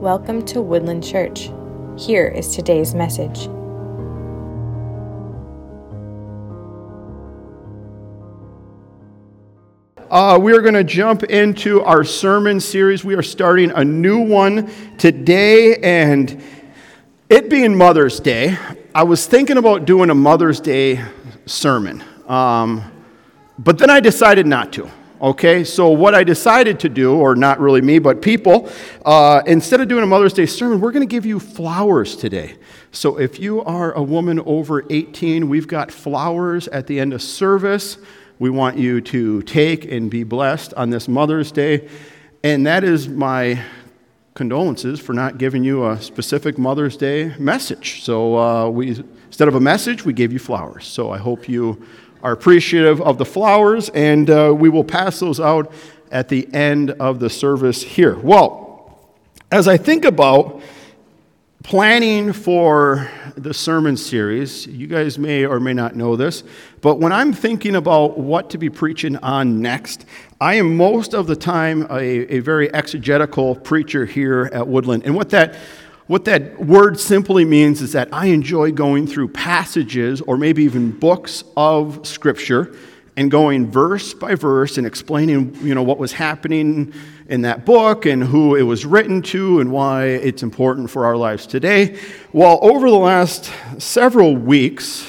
Welcome to Woodland Church. Here is today's message. Uh, we are going to jump into our sermon series. We are starting a new one today, and it being Mother's Day, I was thinking about doing a Mother's Day sermon, um, but then I decided not to. Okay, so what I decided to do, or not really me, but people, uh, instead of doing a Mother's Day sermon, we're going to give you flowers today. So if you are a woman over 18, we've got flowers at the end of service we want you to take and be blessed on this Mother's Day. And that is my condolences for not giving you a specific Mother's Day message. So uh, we, instead of a message, we gave you flowers. So I hope you are appreciative of the flowers, and uh, we will pass those out at the end of the service here. Well, as I think about planning for the sermon series, you guys may or may not know this, but when I'm thinking about what to be preaching on next, I am most of the time a, a very exegetical preacher here at Woodland. And what that what that word simply means is that I enjoy going through passages or maybe even books of Scripture and going verse by verse and explaining, you know, what was happening in that book and who it was written to and why it's important for our lives today. Well, over the last several weeks,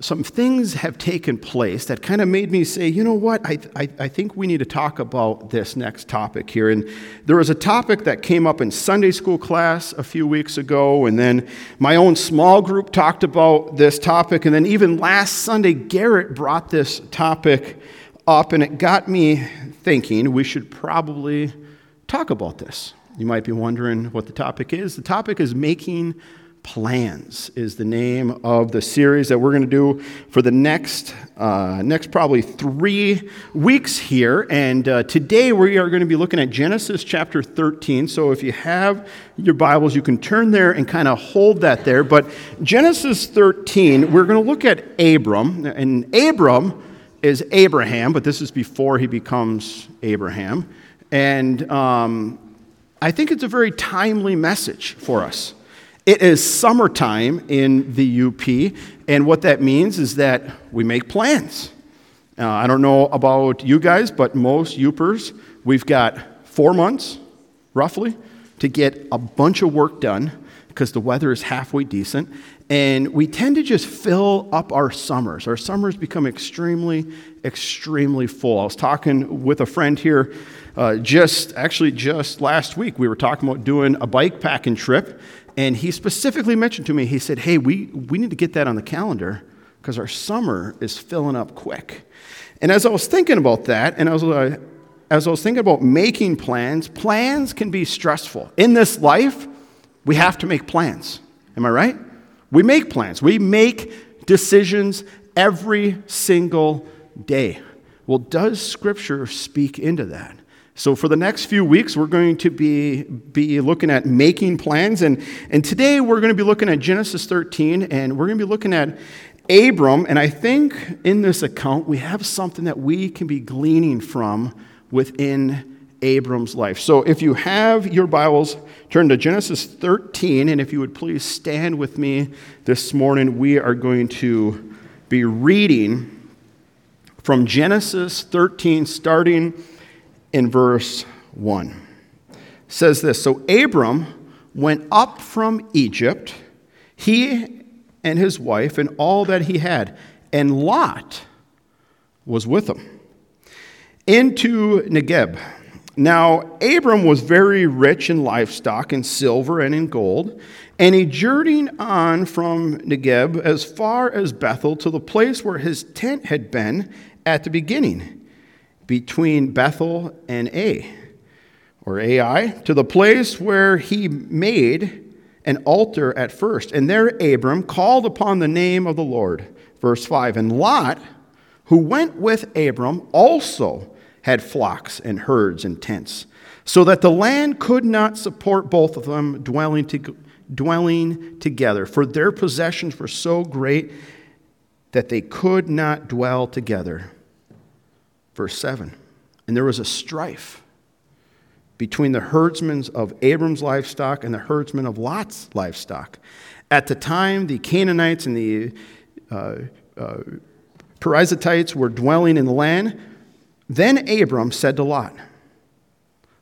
some things have taken place that kind of made me say, you know what, I, I, I, think we need to talk about this next topic here. And there was a topic that came up in Sunday school class a few weeks ago, and then my own small group talked about this topic, and then even last Sunday, Garrett brought this topic up, and it got me thinking we should probably talk about this. You might be wondering what the topic is. The topic is making plans is the name of the series that we're going to do for the next uh, next probably three weeks here. And uh, today we are going to be looking at genesis chapter 13 so if you have your bibles you can turn there and kind of hold that there. But genesis 13 we're going to look at abram. And abram is abraham but this is before he becomes abraham. And um, i think it's a very timely message for us it is summertime in the UP, and what that means is that we make plans. Uh, I don't know about you guys, but most Yoopers, we've got four months, roughly, to get a bunch of work done because the weather is halfway decent. And we tend to just fill up our summers. Our summers become extremely, extremely full. I was talking with a friend here uh, just, actually, just last week. We were talking about doing a bike packing trip. And he specifically mentioned to me, he said, Hey, we, we need to get that on the calendar because our summer is filling up quick. And as I was thinking about that, and uh, as I was thinking about making plans, plans can be stressful. In this life, we have to make plans. Am I right? We make plans, we make decisions every single day. Well, does Scripture speak into that? So, for the next few weeks, we're going to be, be looking at making plans. And, and today, we're going to be looking at Genesis 13, and we're going to be looking at Abram. And I think in this account, we have something that we can be gleaning from within Abram's life. So, if you have your Bibles, turn to Genesis 13, and if you would please stand with me this morning, we are going to be reading from Genesis 13, starting in verse 1. It says this So Abram went up from Egypt, he and his wife, and all that he had, and Lot was with him, into Negeb. Now, Abram was very rich in livestock, in silver, and in gold. And he journeyed on from Negeb as far as Bethel to the place where his tent had been at the beginning between Bethel and A, or Ai, to the place where he made an altar at first. And there Abram called upon the name of the Lord. Verse 5 And Lot, who went with Abram, also had flocks and herds and tents, so that the land could not support both of them dwelling, to, dwelling together, for their possessions were so great that they could not dwell together. Verse 7 And there was a strife between the herdsmen of Abram's livestock and the herdsmen of Lot's livestock. At the time, the Canaanites and the uh, uh, Perizzites were dwelling in the land. Then Abram said to Lot,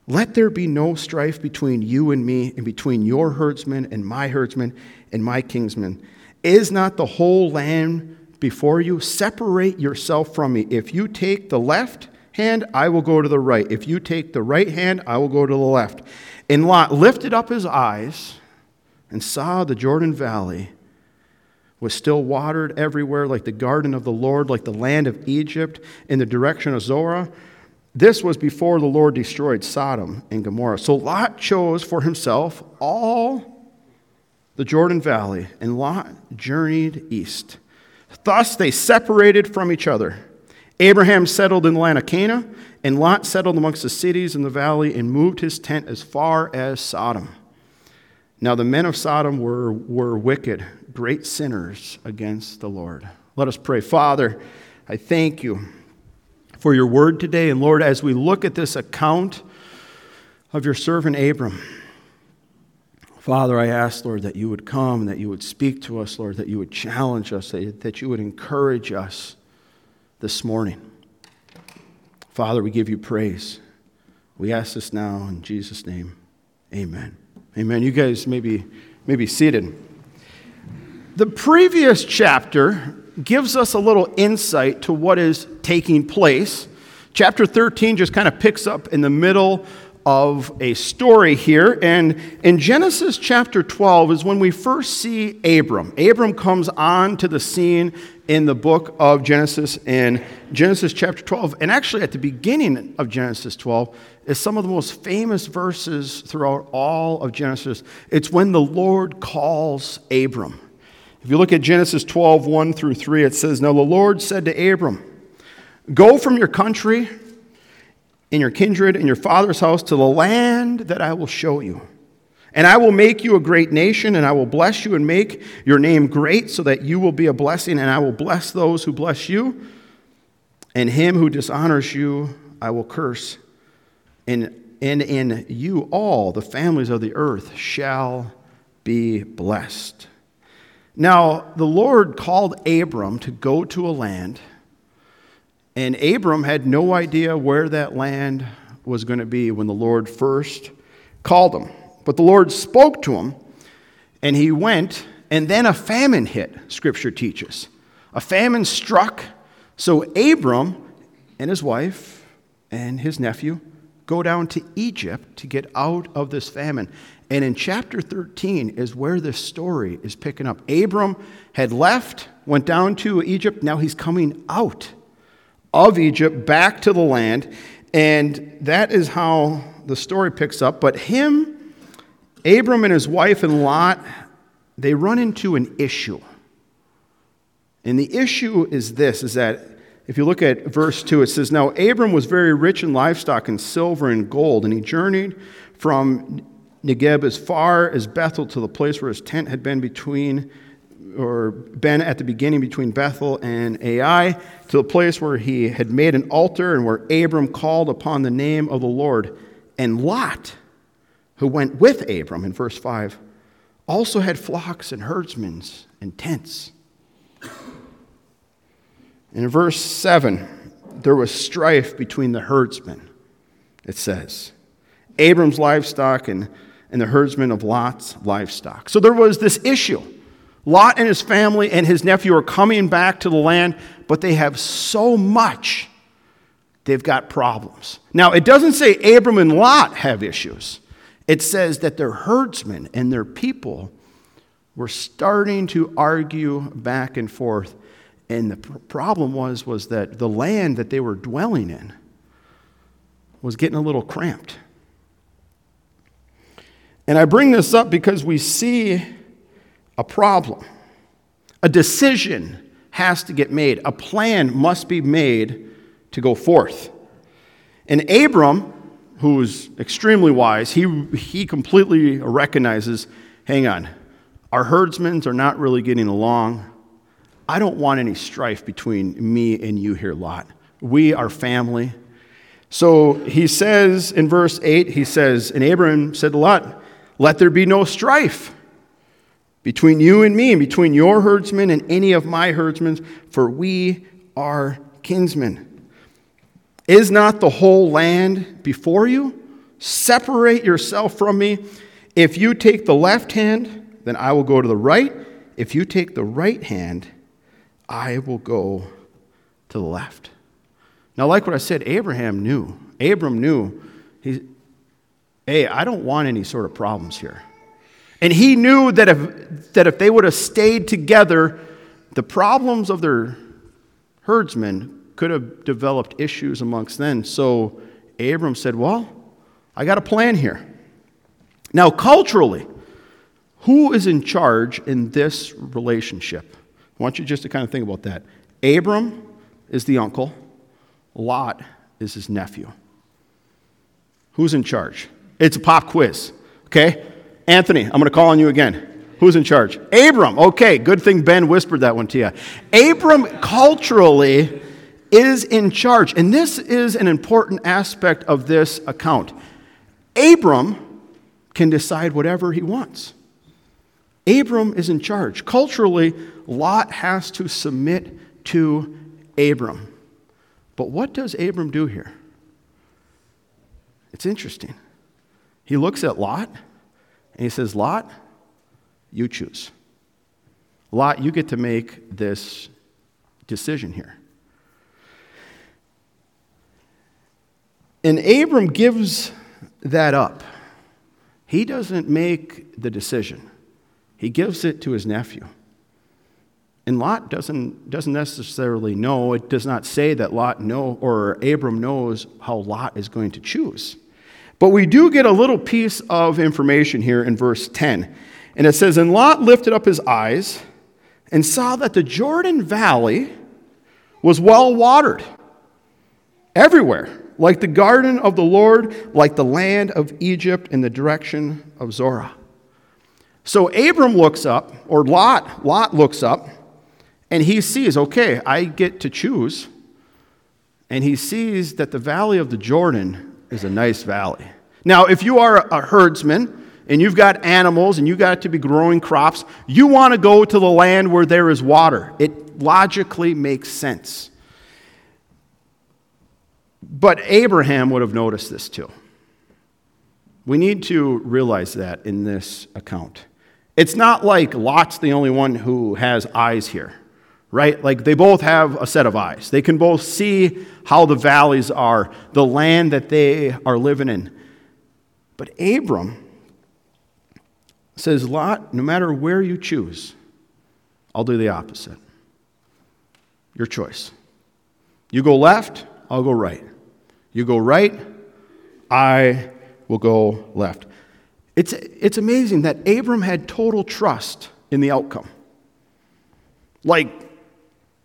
Let there be no strife between you and me, and between your herdsmen and my herdsmen and my kinsmen. Is not the whole land before you? Separate yourself from me. If you take the left hand, I will go to the right. If you take the right hand, I will go to the left. And Lot lifted up his eyes and saw the Jordan Valley was still watered everywhere, like the garden of the Lord, like the land of Egypt, in the direction of Zoar. This was before the Lord destroyed Sodom and Gomorrah. So Lot chose for himself all the Jordan Valley, and Lot journeyed east. Thus they separated from each other. Abraham settled in the land of Canaan, and Lot settled amongst the cities in the valley and moved his tent as far as Sodom. Now the men of Sodom were, were wicked, great sinners against the Lord. Let us pray. Father, I thank you for your word today. And Lord, as we look at this account of your servant Abram, Father, I ask, Lord, that you would come that you would speak to us, Lord, that you would challenge us, that you would encourage us this morning. Father, we give you praise. We ask this now in Jesus' name. Amen. Amen. You guys may be, may be seated. The previous chapter gives us a little insight to what is taking place. Chapter 13 just kind of picks up in the middle of a story here. And in Genesis chapter 12 is when we first see Abram. Abram comes on to the scene in the book of Genesis in Genesis chapter 12. And actually, at the beginning of Genesis 12 is some of the most famous verses throughout all of Genesis. It's when the Lord calls Abram. If you look at Genesis 12, 1 through 3, it says, Now the Lord said to Abram, Go from your country and your kindred and your father's house to the land that I will show you. And I will make you a great nation, and I will bless you and make your name great, so that you will be a blessing, and I will bless those who bless you, and him who dishonors you I will curse. And, and in you all the families of the earth shall be blessed. Now, the Lord called Abram to go to a land, and Abram had no idea where that land was going to be when the Lord first called him. But the Lord spoke to him, and he went, and then a famine hit, Scripture teaches. A famine struck, so Abram and his wife and his nephew go down to Egypt to get out of this famine. And in chapter 13 is where this story is picking up. Abram had left, went down to Egypt, now he's coming out of Egypt back to the land. And that is how the story picks up. But him Abram and his wife and Lot, they run into an issue. And the issue is this is that if you look at verse 2, it says, Now Abram was very rich in livestock and silver and gold, and he journeyed from Negeb as far as Bethel to the place where his tent had been between or been at the beginning between Bethel and Ai, to the place where he had made an altar and where Abram called upon the name of the Lord. And Lot, who went with Abram in verse 5, also had flocks and herdsmen and tents. In verse 7, there was strife between the herdsmen, it says. Abram's livestock and, and the herdsmen of Lot's livestock. So there was this issue. Lot and his family and his nephew are coming back to the land, but they have so much, they've got problems. Now, it doesn't say Abram and Lot have issues. It says that their herdsmen and their people were starting to argue back and forth. And the problem was, was that the land that they were dwelling in was getting a little cramped. And I bring this up because we see a problem. A decision has to get made, a plan must be made to go forth. And Abram who is extremely wise, he, he completely recognizes hang on, our herdsmen are not really getting along. I don't want any strife between me and you here, Lot. We are family. So he says in verse 8, he says, And Abram said to Lot, Let there be no strife between you and me, and between your herdsmen and any of my herdsmen, for we are kinsmen. Is not the whole land before you? Separate yourself from me. If you take the left hand, then I will go to the right. If you take the right hand, I will go to the left. Now, like what I said, Abraham knew. Abram knew. He, hey, I don't want any sort of problems here. And he knew that if, that if they would have stayed together, the problems of their herdsmen could have developed issues amongst them. So Abram said, Well, I got a plan here. Now, culturally, who is in charge in this relationship? I want you just to kind of think about that. Abram is the uncle, Lot is his nephew. Who's in charge? It's a pop quiz, okay? Anthony, I'm going to call on you again. Who's in charge? Abram. Okay, good thing Ben whispered that one to you. Abram culturally is in charge, and this is an important aspect of this account. Abram can decide whatever he wants. Abram is in charge. Culturally, Lot has to submit to Abram. But what does Abram do here? It's interesting. He looks at Lot and he says, Lot, you choose. Lot, you get to make this decision here. And Abram gives that up. He doesn't make the decision, he gives it to his nephew. And Lot doesn't, doesn't necessarily know, it does not say that Lot know or Abram knows how Lot is going to choose. But we do get a little piece of information here in verse 10. And it says, And Lot lifted up his eyes and saw that the Jordan Valley was well watered everywhere, like the garden of the Lord, like the land of Egypt in the direction of Zoar. So Abram looks up, or Lot, Lot looks up, and he sees, okay, I get to choose. And he sees that the valley of the Jordan is a nice valley. Now, if you are a herdsman and you've got animals and you got to be growing crops, you want to go to the land where there is water. It logically makes sense. But Abraham would have noticed this too. We need to realize that in this account. It's not like Lot's the only one who has eyes here right? Like they both have a set of eyes. They can both see how the valleys are, the land that they are living in. But Abram says, Lot, no matter where you choose, I'll do the opposite. Your choice. You go left, I'll go right. You go right, I will go left. It's, it's amazing that Abram had total trust in the outcome. Like,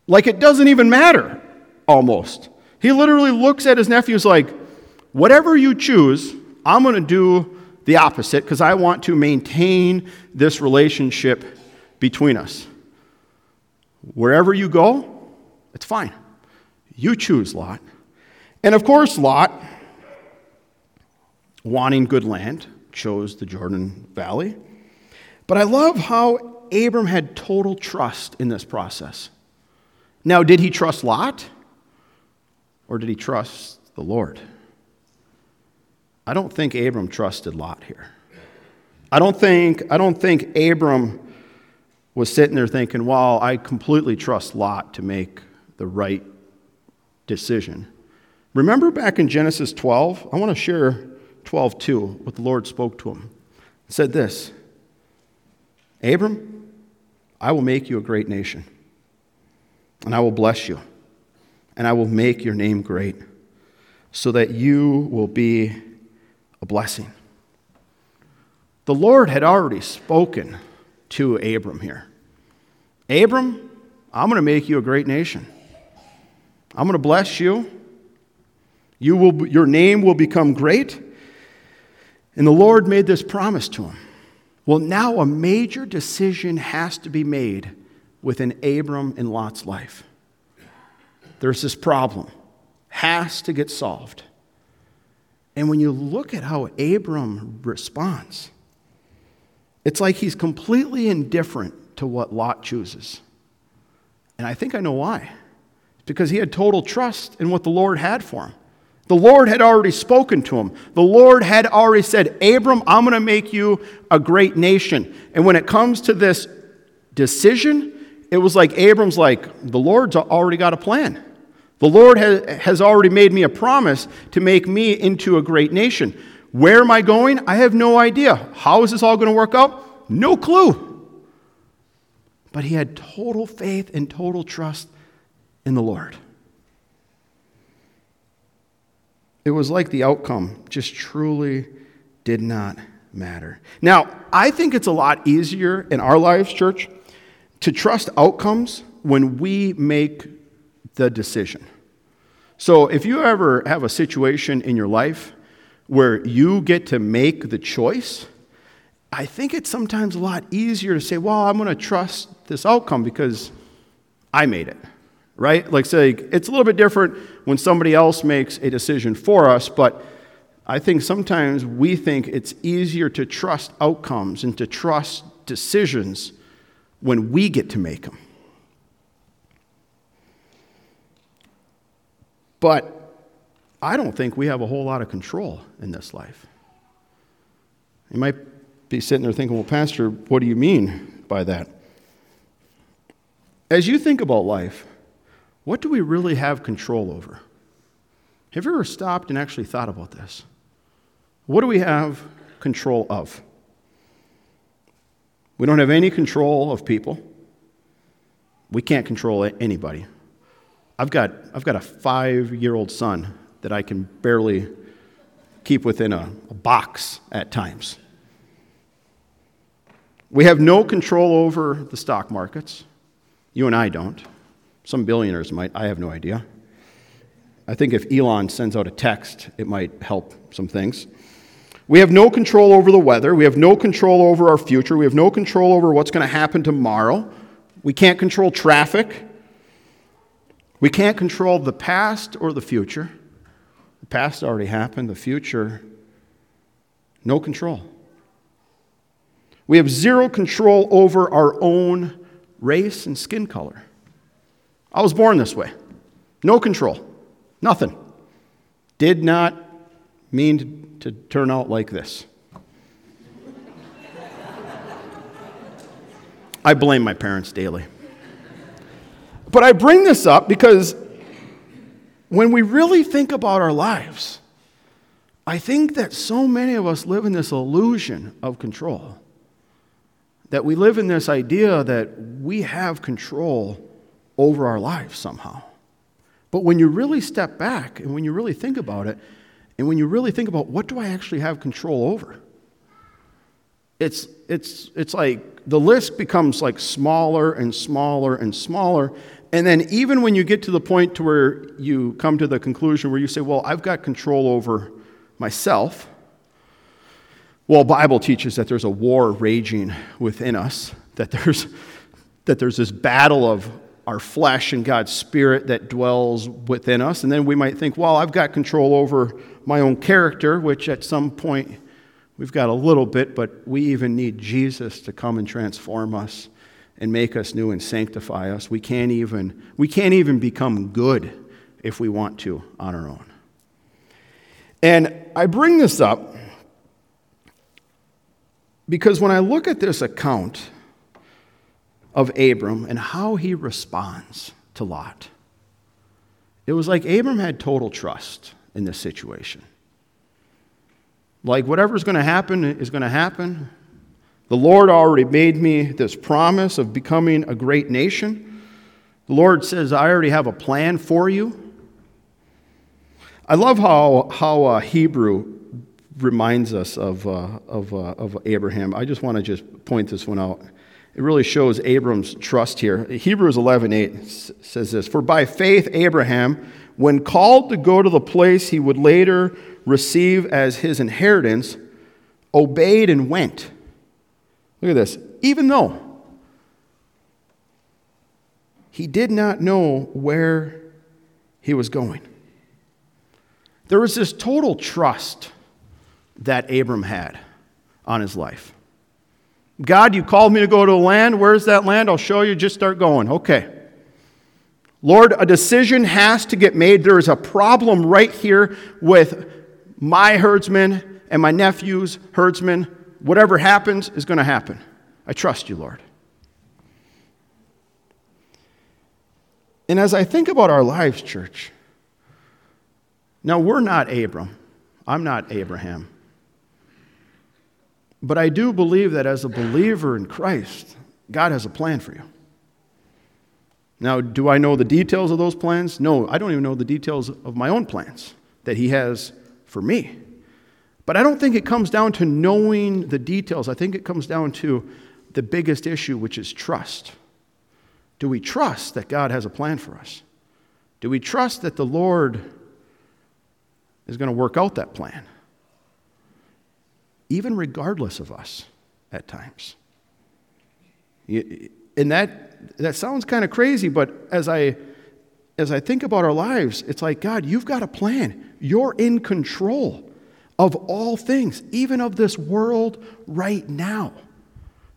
like it doesn't even matter, almost. He literally looks at his nephews like, whatever you choose, I'm going to do the opposite because I want to maintain this relationship between us. Wherever you go, it's fine. You choose, Lot. And of course, Lot, wanting good land, chose the Jordan Valley. But I love how Abram had total trust in this process. Now, did he trust Lot or did he trust the Lord? I don't think Abram trusted Lot here. I don't think, I don't think Abram was sitting there thinking, well, I completely trust Lot to make the right decision. Remember back in Genesis 12? I want to share 12 2, what the Lord spoke to him. It said this Abram, I will make you a great nation and I will bless you, and I will make your name great, so that you will be a blessing. The Lord had already spoken to Abram here. Abram, I'm going to make you a great nation. I'm going to bless you. You will, your name will become great. And the Lord made this promise to him. Well, now a major decision has to be made within Abram and Lot's life. There's this problem, has to get solved. And when you look at how Abram responds, it's like he's completely indifferent to what Lot chooses. And I think I know why. It's because he had total trust in what the Lord had for him. The Lord had already spoken to him. The Lord had already said, Abram, I'm going to make you a great nation. And when it comes to this decision, it was like Abram's like, the Lord's already got a plan. The Lord has already made me a promise to make me into a great nation. Where am I going? I have no idea. How is this all going to work out? No clue. But he had total faith and total trust in the Lord. It was like the outcome just truly did not matter. Now, I think it's a lot easier in our lives, church, to trust outcomes when we make the decision. So, if you ever have a situation in your life where you get to make the choice, I think it's sometimes a lot easier to say, well, I'm going to trust this outcome because I made it, right? Like, say, it's a little bit different when somebody else makes a decision for us, but I think sometimes we think it's easier to trust outcomes and to trust decisions when we get to make them. But I don't think we have a whole lot of control in this life. You might be sitting there thinking, well, Pastor, what do you mean by that? As you think about life, what do we really have control over? Have you ever stopped and actually thought about this? What do we have control of? We don't have any control of people. We can't control anybody. I've got, I've got a five year old son that I can barely keep within a, a box at times. We have no control over the stock markets. You and I don't. Some billionaires might. I have no idea. I think if Elon sends out a text, it might help some things. We have no control over the weather. We have no control over our future. We have no control over what's going to happen tomorrow. We can't control traffic. We can't control the past or the future. The past already happened, the future, no control. We have zero control over our own race and skin color. I was born this way. No control. Nothing. Did not mean to turn out like this. I blame my parents daily. But I bring this up because when we really think about our lives, I think that so many of us live in this illusion of control. That we live in this idea that we have control over our lives somehow. But when you really step back and when you really think about it, and when you really think about what do I actually have control over, it's, it's, it's like the list becomes like smaller and smaller and smaller and then even when you get to the point to where you come to the conclusion where you say, well, I've got control over myself. Well, Bible teaches that there's a war raging within us, that there's, that there's this battle of our flesh and God's spirit that dwells within us. And then we might think, well, I've got control over my own character, which at some point we've got a little bit, but we even need Jesus to come and transform us and make us new and sanctify us. We can't even, we can't even become good if we want to on our own. And I bring this up because when I look at this account of Abram and how he responds to Lot, it was like Abram had total trust in this situation. Like, whatever's going to happen is going to happen. The Lord already made me this promise of becoming a great nation. The Lord says, I already have a plan for you. I love how, how uh, Hebrew reminds us of, uh, of, uh, of Abraham. I just want to just point this one out. It really shows Abram's trust here. Hebrews 11:8 says this, "For by faith Abraham, when called to go to the place he would later receive as his inheritance, obeyed and went." Look at this. Even though he did not know where he was going. There was this total trust that Abram had on his life. God, you called me to go to a land. Where's that land? I'll show you. Just start going. Okay. Lord, a decision has to get made. There is a problem right here with my herdsmen and my nephew's herdsmen. Whatever happens is going to happen. I trust you, Lord. And as I think about our lives, church, now we're not Abram. I'm not Abraham. But I do believe that as a believer in Christ, God has a plan for you. Now, do I know the details of those plans? No, I don't even know the details of my own plans that He has for me. But I don't think it comes down to knowing the details. I think it comes down to the biggest issue, which is trust. Do we trust that God has a plan for us? Do we trust that the Lord is going to work out that plan? Even regardless of us at times. And that, that sounds kind of crazy, but as I, as I think about our lives, it's like, God, you've got a plan. You're in control of all things, even of this world right now.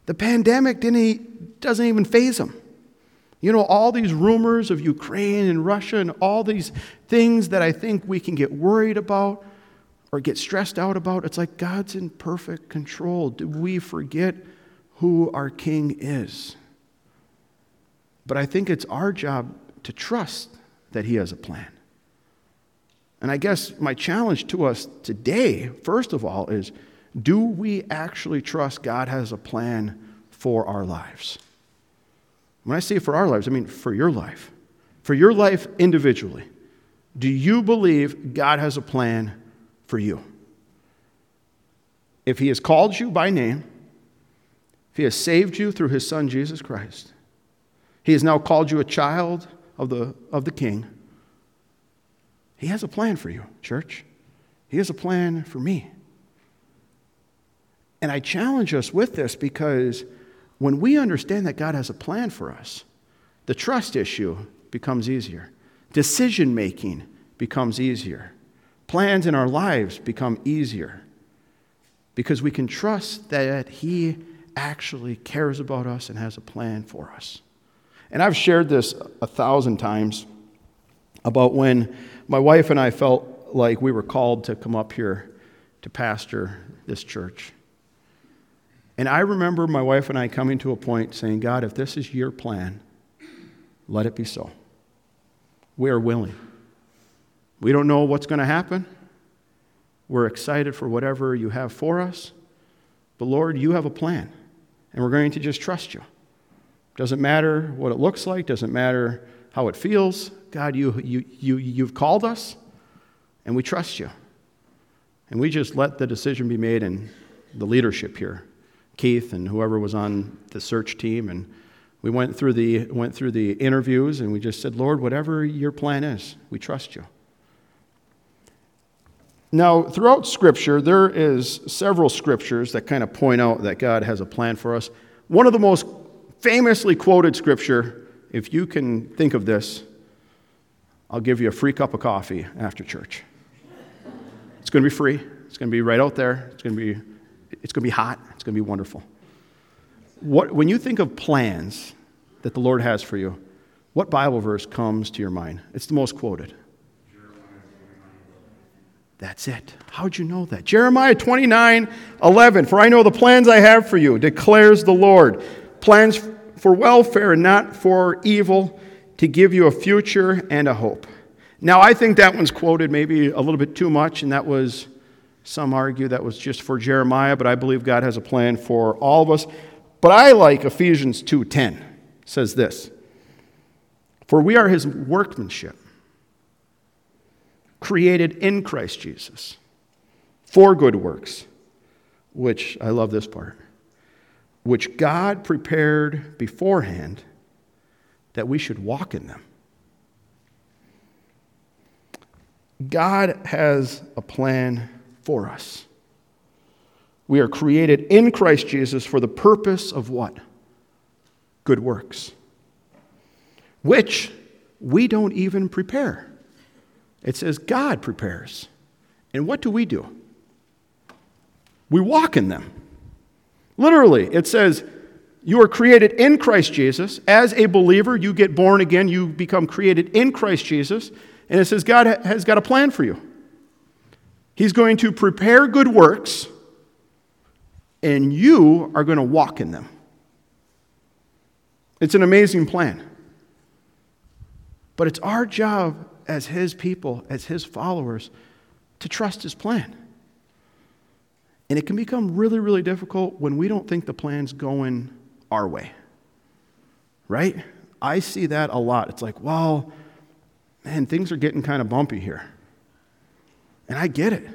The pandemic didn't, doesn't even faze them. You know, all these rumors of Ukraine and Russia and all these things that I think we can get worried about or get stressed out about, it's like God's in perfect control. Do we forget who our King is? But I think it's our job to trust that He has a plan. And I guess my challenge to us today, first of all, is do we actually trust God has a plan for our lives? When I say for our lives, I mean for your life, for your life individually. Do you believe God has a plan for you? If He has called you by name, if He has saved you through His Son Jesus Christ, He has now called you a child of the, of the King, He has a plan for you, church. He has a plan for me. And I challenge us with this because when we understand that God has a plan for us, the trust issue becomes easier. Decision making becomes easier. Plans in our lives become easier because we can trust that He actually cares about us and has a plan for us. And I've shared this a thousand times about when my wife and I felt like we were called to come up here to pastor this church. And I remember my wife and I coming to a point saying, God, if this is your plan, let it be so. We are willing. We don't know what's going to happen. We're excited for whatever you have for us. But Lord, you have a plan, and we're going to just trust you. Doesn't matter what it looks like, doesn't matter how it feels. God, you, you, you, you've called us, and we trust you. And we just let the decision be made in the leadership here. Keith and whoever was on the search team, and we went through the, went through the interviews and we just said, Lord, whatever your plan is, we trust you. Now, throughout Scripture, there is several scriptures that kind of point out that God has a plan for us. One of the most famously quoted scripture, if you can think of this, I'll give you a free cup of coffee after church. It's going to be free. It's going to be right out there. It's going to be it's going to be hot. It's going to be wonderful. What, when you think of plans that the Lord has for you, what Bible verse comes to your mind? It's the most quoted. That's it. How'd you know that? Jeremiah 29 11. For I know the plans I have for you, declares the Lord. Plans for welfare and not for evil, to give you a future and a hope. Now, I think that one's quoted maybe a little bit too much, and that was some argue that was just for Jeremiah, but I believe God has a plan for all of us. But I like Ephesians 2:10. says this: "For we are his workmanship, created in Christ Jesus for good works, which I love this part, which God prepared beforehand that we should walk in them." God has a plan for us. We are created in Christ Jesus for the purpose of what? Good works, which we don't even prepare. It says God prepares. And what do we do? We walk in them. Literally, it says, You are created in Christ Jesus. As a believer, you get born again, you become created in Christ Jesus. And it says, God has got a plan for you. He's going to prepare good works, and you are going to walk in them. It's an amazing plan. But it's our job as His people, as His followers, to trust His plan. And it can become really, really difficult when we don't think the plan's going our way. Right? I see that a lot. It's like, well, man, things are getting kind of bumpy here. And I get it.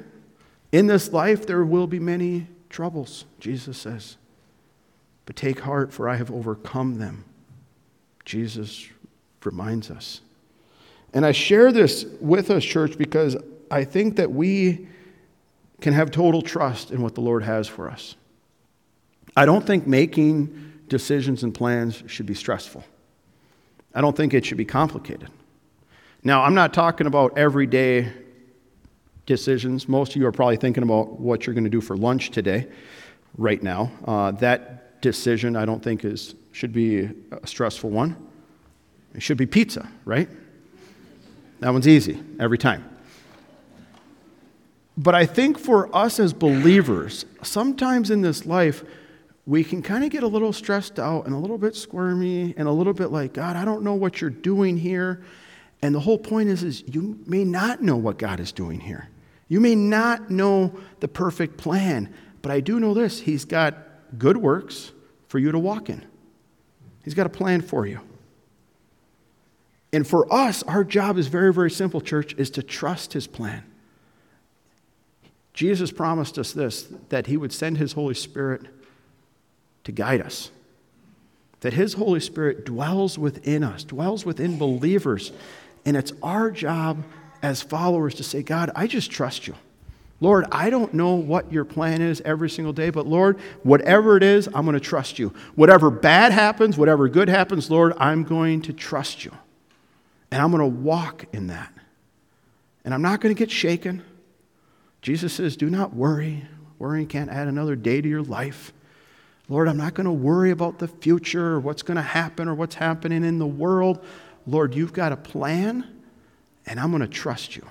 In this life, there will be many troubles, Jesus says. But take heart, for I have overcome them. Jesus reminds us. And I share this with us, church, because I think that we can have total trust in what the Lord has for us. I don't think making decisions and plans should be stressful. I don't think it should be complicated. Now, I'm not talking about everyday decisions. Most of you are probably thinking about what you're going to do for lunch today, right now. Uh, that decision, I don't think, is, should be a stressful one. It should be pizza, right? That one's easy every time. But I think for us as believers, sometimes in this life, we can kind of get a little stressed out and a little bit squirmy and a little bit like, God, I don't know what you're doing here. And the whole point is, is you may not know what God is doing here. You may not know the perfect plan, but I do know this He's got good works for you to walk in. He's got a plan for you. And for us, our job is very, very simple, church, is to trust his plan. Jesus promised us this that he would send his Holy Spirit to guide us. That his Holy Spirit dwells within us, dwells within believers. And it's our job as followers to say, God, I just trust you. Lord, I don't know what your plan is every single day, but Lord, whatever it is, I'm going to trust you. Whatever bad happens, whatever good happens, Lord, I'm going to trust you. And I'm going to walk in that. And I'm not going to get shaken. Jesus says, Do not worry. Worrying can't add another day to your life. Lord, I'm not going to worry about the future or what's going to happen or what's happening in the world. Lord, you've got a plan and I'm going to trust you.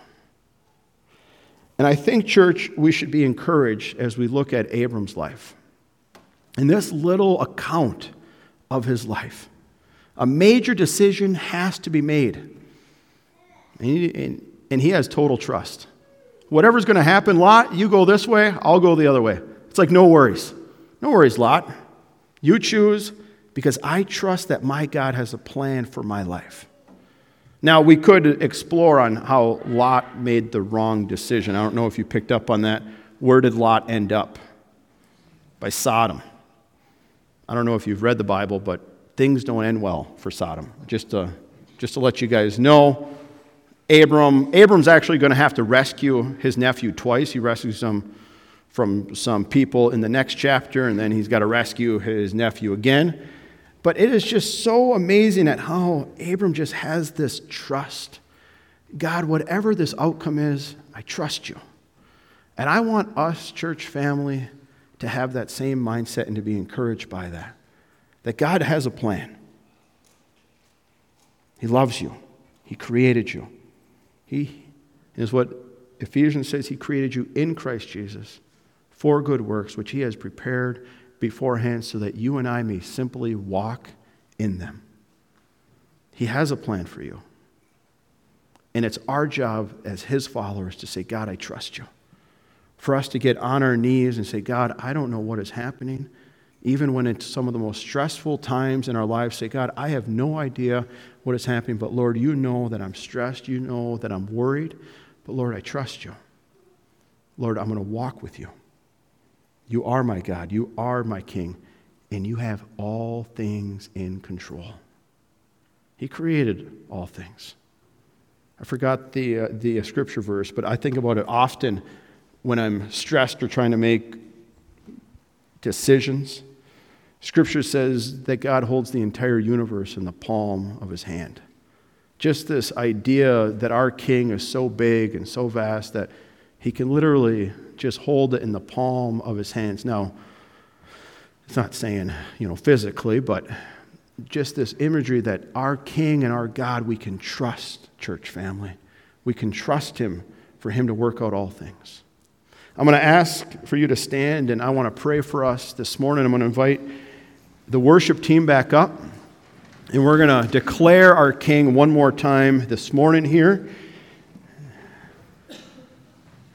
And I think, church, we should be encouraged as we look at Abram's life. In this little account of his life, a major decision has to be made. And he, and, and he has total trust. Whatever's going to happen, Lot, you go this way, I'll go the other way. It's like, no worries. No worries, Lot. You choose because I trust that my God has a plan for my life. Now, we could explore on how Lot made the wrong decision. I don't know if you picked up on that. Where did Lot end up? By Sodom. I don't know if you've read the Bible, but things don't end well for Sodom. Just to, just to let you guys know, Abram, Abram's actually going to have to rescue his nephew twice. He rescues him from some people in the next chapter, and then he's got to rescue his nephew again. But it is just so amazing at how Abram just has this trust. God, whatever this outcome is, I trust you. And I want us, church family, to have that same mindset and to be encouraged by that. That God has a plan. He loves you, He created you. He is what Ephesians says He created you in Christ Jesus for good works, which He has prepared beforehand so that you and I may simply walk in them. He has a plan for you. And it's our job as His followers to say, God, I trust you. For us to get on our knees and say, God, I don't know what is happening. Even when it's some of the most stressful times in our lives, say, God, I have no idea what is happening, but Lord, you know that I'm stressed. You know that I'm worried. But Lord, I trust you. Lord, I'm going to walk with you. You are my God. You are my King. And you have all things in control. He created all things. I forgot the, uh, the uh, scripture verse, but I think about it often when I'm stressed or trying to make decisions. Scripture says that God holds the entire universe in the palm of his hand. Just this idea that our king is so big and so vast that He can literally just hold it in the palm of his hands. Now, it's not saying, you know, physically, but just this imagery that our King and our God, we can trust, church family. We can trust Him for Him to work out all things. I'm going to ask for you to stand and I want to pray for us this morning. I'm going to invite the worship team back up and we're going to declare our King one more time this morning here.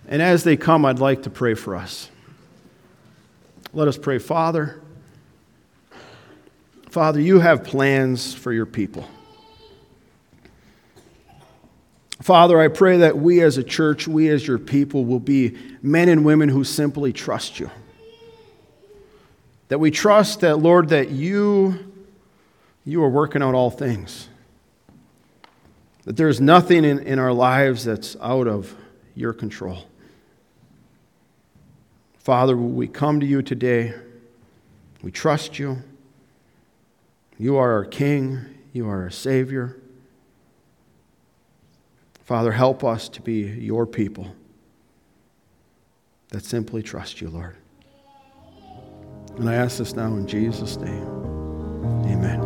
And as they come, I'd like to pray for us. Let us pray, Father. Father, you have plans for your people. Father, I pray that we as a church, we as your people, will be men and women who simply trust you. That we trust that, Lord, that you, you are working out all things. That there is nothing in, in our lives that's out of your control. Father, we come to you today. We trust you. You are our King. You are our Savior. Father, help us to be your people that simply trust you, Lord. And I ask this now in Jesus' name. Amen.